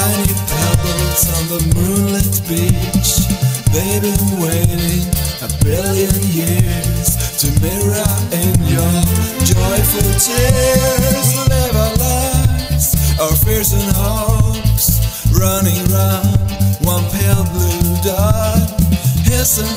Tiny pebbles on the moonlit beach. They've been waiting a billion years to mirror in your joyful tears. Live our lives, our fears and hopes, running round one pale blue dot. Hills and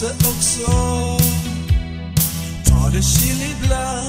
måste också. Ta det chill ibland.